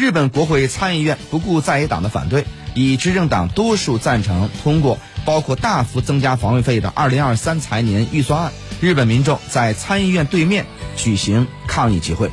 日本国会参议院不顾在野党的反对，以执政党多数赞成，通过包括大幅增加防卫费的2023财年预算案，日本民众在参议院对面举行抗议集会。